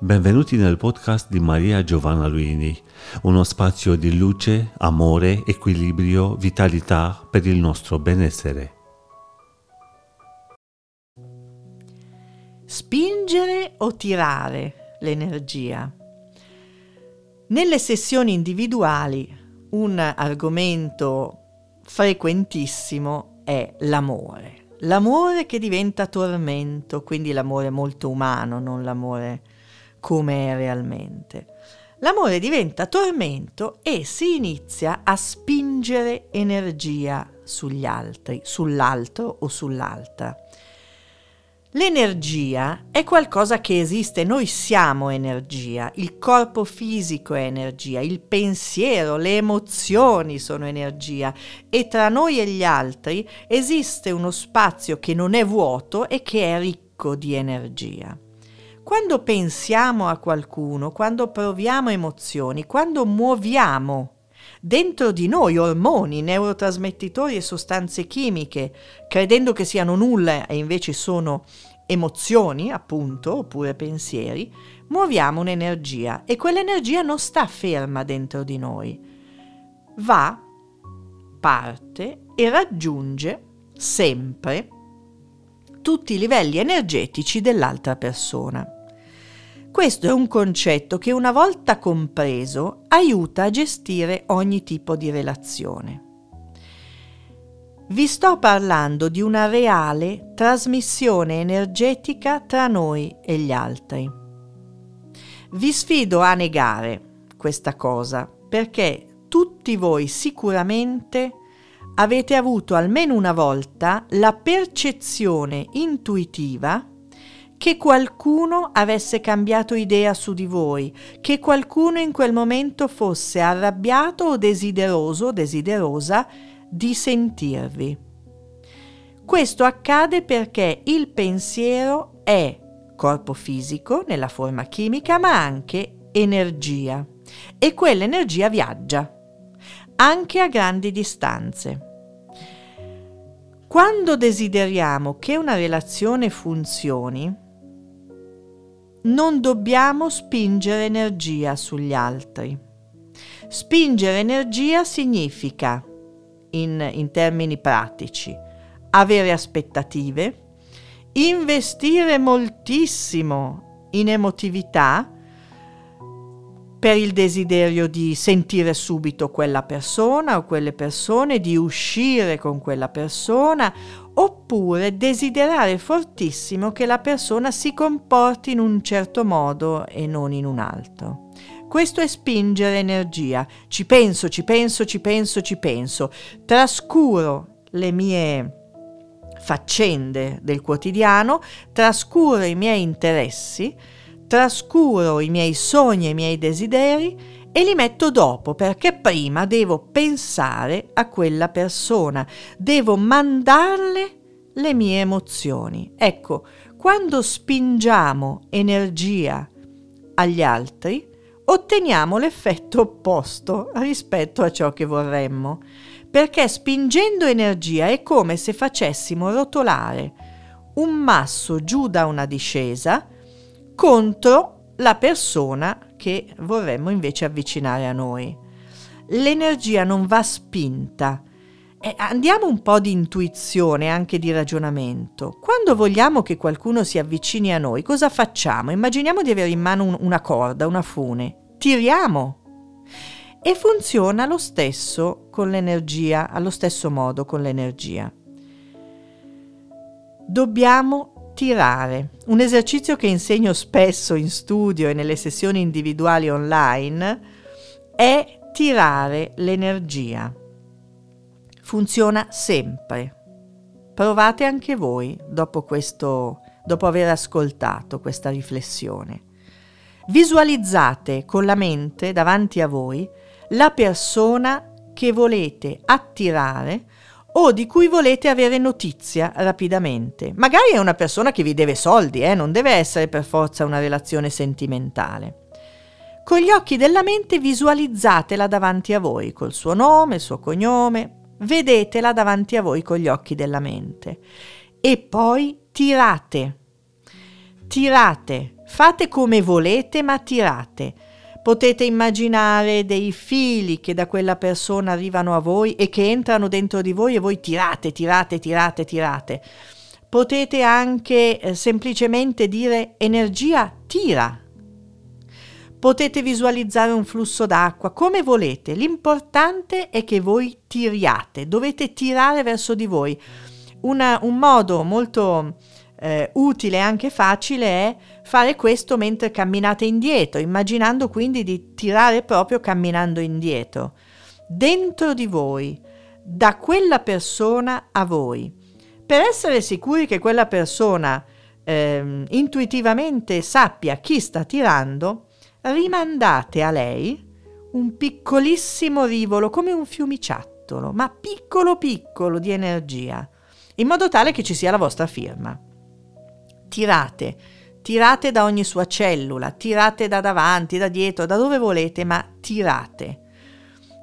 Benvenuti nel podcast di Maria Giovanna Luini, uno spazio di luce, amore, equilibrio, vitalità per il nostro benessere. Spingere o tirare l'energia? Nelle sessioni individuali un argomento frequentissimo è l'amore. L'amore che diventa tormento, quindi l'amore molto umano, non l'amore come è realmente. L'amore diventa tormento e si inizia a spingere energia sugli altri, sull'altro o sull'altra. L'energia è qualcosa che esiste, noi siamo energia, il corpo fisico è energia, il pensiero, le emozioni sono energia e tra noi e gli altri esiste uno spazio che non è vuoto e che è ricco di energia. Quando pensiamo a qualcuno, quando proviamo emozioni, quando muoviamo dentro di noi ormoni, neurotrasmettitori e sostanze chimiche, credendo che siano nulla e invece sono emozioni, appunto, oppure pensieri, muoviamo un'energia e quell'energia non sta ferma dentro di noi, va, parte e raggiunge sempre tutti i livelli energetici dell'altra persona. Questo è un concetto che una volta compreso aiuta a gestire ogni tipo di relazione. Vi sto parlando di una reale trasmissione energetica tra noi e gli altri. Vi sfido a negare questa cosa perché tutti voi sicuramente avete avuto almeno una volta la percezione intuitiva che qualcuno avesse cambiato idea su di voi, che qualcuno in quel momento fosse arrabbiato o desideroso, desiderosa di sentirvi. Questo accade perché il pensiero è corpo fisico nella forma chimica, ma anche energia e quell'energia viaggia anche a grandi distanze. Quando desideriamo che una relazione funzioni, non dobbiamo spingere energia sugli altri. Spingere energia significa, in, in termini pratici, avere aspettative, investire moltissimo in emotività per il desiderio di sentire subito quella persona o quelle persone, di uscire con quella persona oppure desiderare fortissimo che la persona si comporti in un certo modo e non in un altro. Questo è spingere energia. Ci penso, ci penso, ci penso, ci penso. Trascuro le mie faccende del quotidiano, trascuro i miei interessi, trascuro i miei sogni e i miei desideri e li metto dopo perché prima devo pensare a quella persona, devo mandarle le mie emozioni. Ecco, quando spingiamo energia agli altri, otteniamo l'effetto opposto rispetto a ciò che vorremmo, perché spingendo energia è come se facessimo rotolare un masso giù da una discesa contro la persona che vorremmo invece avvicinare a noi. L'energia non va spinta. Eh, andiamo un po' di intuizione, anche di ragionamento. Quando vogliamo che qualcuno si avvicini a noi, cosa facciamo? Immaginiamo di avere in mano un, una corda, una fune. Tiriamo. E funziona lo stesso con l'energia, allo stesso modo con l'energia. Dobbiamo tirare, un esercizio che insegno spesso in studio e nelle sessioni individuali online, è tirare l'energia. Funziona sempre. Provate anche voi dopo questo dopo aver ascoltato questa riflessione. Visualizzate con la mente davanti a voi la persona che volete attirare o di cui volete avere notizia rapidamente. Magari è una persona che vi deve soldi, eh? non deve essere per forza una relazione sentimentale. Con gli occhi della mente visualizzatela davanti a voi, col suo nome, il suo cognome, vedetela davanti a voi con gli occhi della mente. E poi tirate. tirate, fate come volete, ma tirate. Potete immaginare dei fili che da quella persona arrivano a voi e che entrano dentro di voi e voi tirate, tirate, tirate, tirate. Potete anche eh, semplicemente dire energia tira. Potete visualizzare un flusso d'acqua come volete. L'importante è che voi tiriate, dovete tirare verso di voi. Una, un modo molto eh, utile e anche facile è fare questo mentre camminate indietro, immaginando quindi di tirare proprio camminando indietro. Dentro di voi, da quella persona a voi. Per essere sicuri che quella persona eh, intuitivamente sappia chi sta tirando, rimandate a lei un piccolissimo rivolo, come un fiumiciattolo, ma piccolo piccolo di energia, in modo tale che ci sia la vostra firma tirate, tirate da ogni sua cellula, tirate da davanti, da dietro, da dove volete, ma tirate.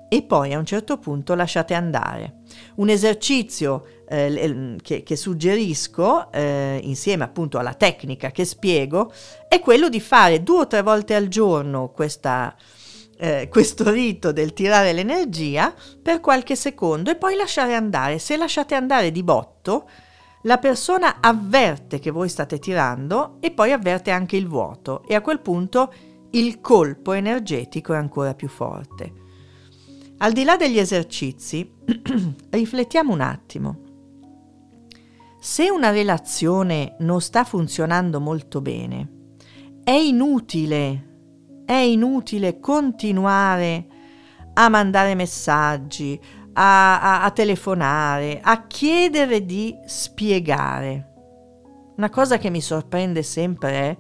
E poi a un certo punto lasciate andare. Un esercizio eh, che, che, suggerisco, eh, insieme appunto alla tecnica che spiego, è quello di fare due o tre volte al giorno questa, eh, questo rito del tirare l'energia per qualche secondo e poi lasciare andare. Se lasciate andare di botto, la persona avverte che voi state tirando e poi avverte anche il vuoto e a quel punto il colpo energetico è ancora più forte. Al di là degli esercizi, riflettiamo un attimo. Se una relazione non sta funzionando molto bene, è inutile, è inutile continuare a mandare messaggi, a, a, a telefonare, a chiedere di spiegare. Una cosa che mi sorprende sempre è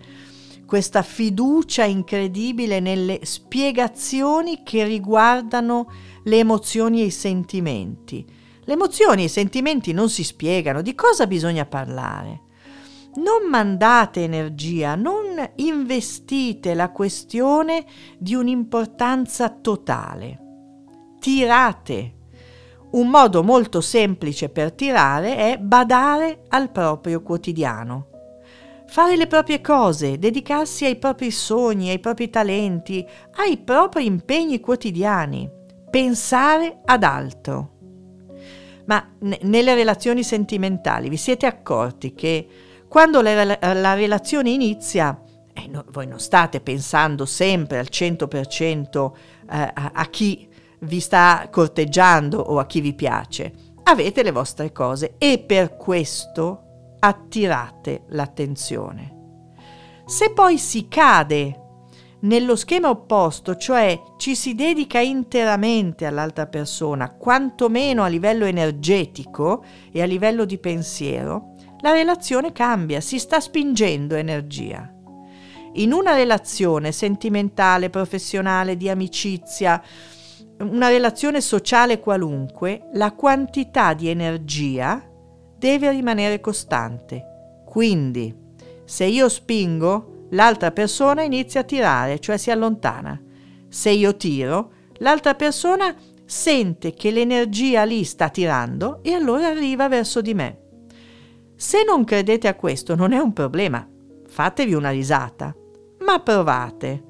questa fiducia incredibile nelle spiegazioni che riguardano le emozioni e i sentimenti. Le emozioni e i sentimenti non si spiegano, di cosa bisogna parlare? Non mandate energia, non investite la questione di un'importanza totale. Tirate un modo molto semplice per tirare è badare al proprio quotidiano. Fare le proprie cose, dedicarsi ai propri sogni, ai propri talenti, ai propri impegni quotidiani, pensare ad altro. Ma n- nelle relazioni sentimentali vi siete accorti che quando la, la relazione inizia, eh, no, voi non state pensando sempre al 100% eh, a, a chi vi sta corteggiando o a chi vi piace. Avete le vostre cose e per questo attirate l'attenzione. Se poi si cade nello schema opposto, cioè ci si dedica interamente all'altra persona, quantomeno a livello energetico e a livello di pensiero, la relazione cambia, si sta spingendo energia. In una relazione sentimentale, professionale, di amicizia, una relazione sociale qualunque, la quantità di energia deve rimanere costante. Quindi, se io spingo, l'altra persona inizia a tirare, cioè si allontana. Se io tiro, l'altra persona sente che l'energia lì sta tirando e allora arriva verso di me. Se non credete a questo non è un problema, fatevi una risata, ma provate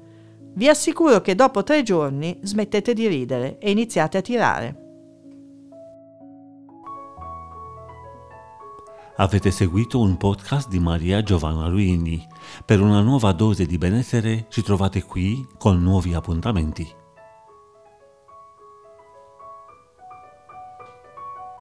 vi assicuro che dopo tre giorni smettete di ridere e iniziate a tirare. Avete seguito un podcast di Maria Giovanna Luini. Per una nuova dose di benessere ci trovate qui con nuovi appuntamenti.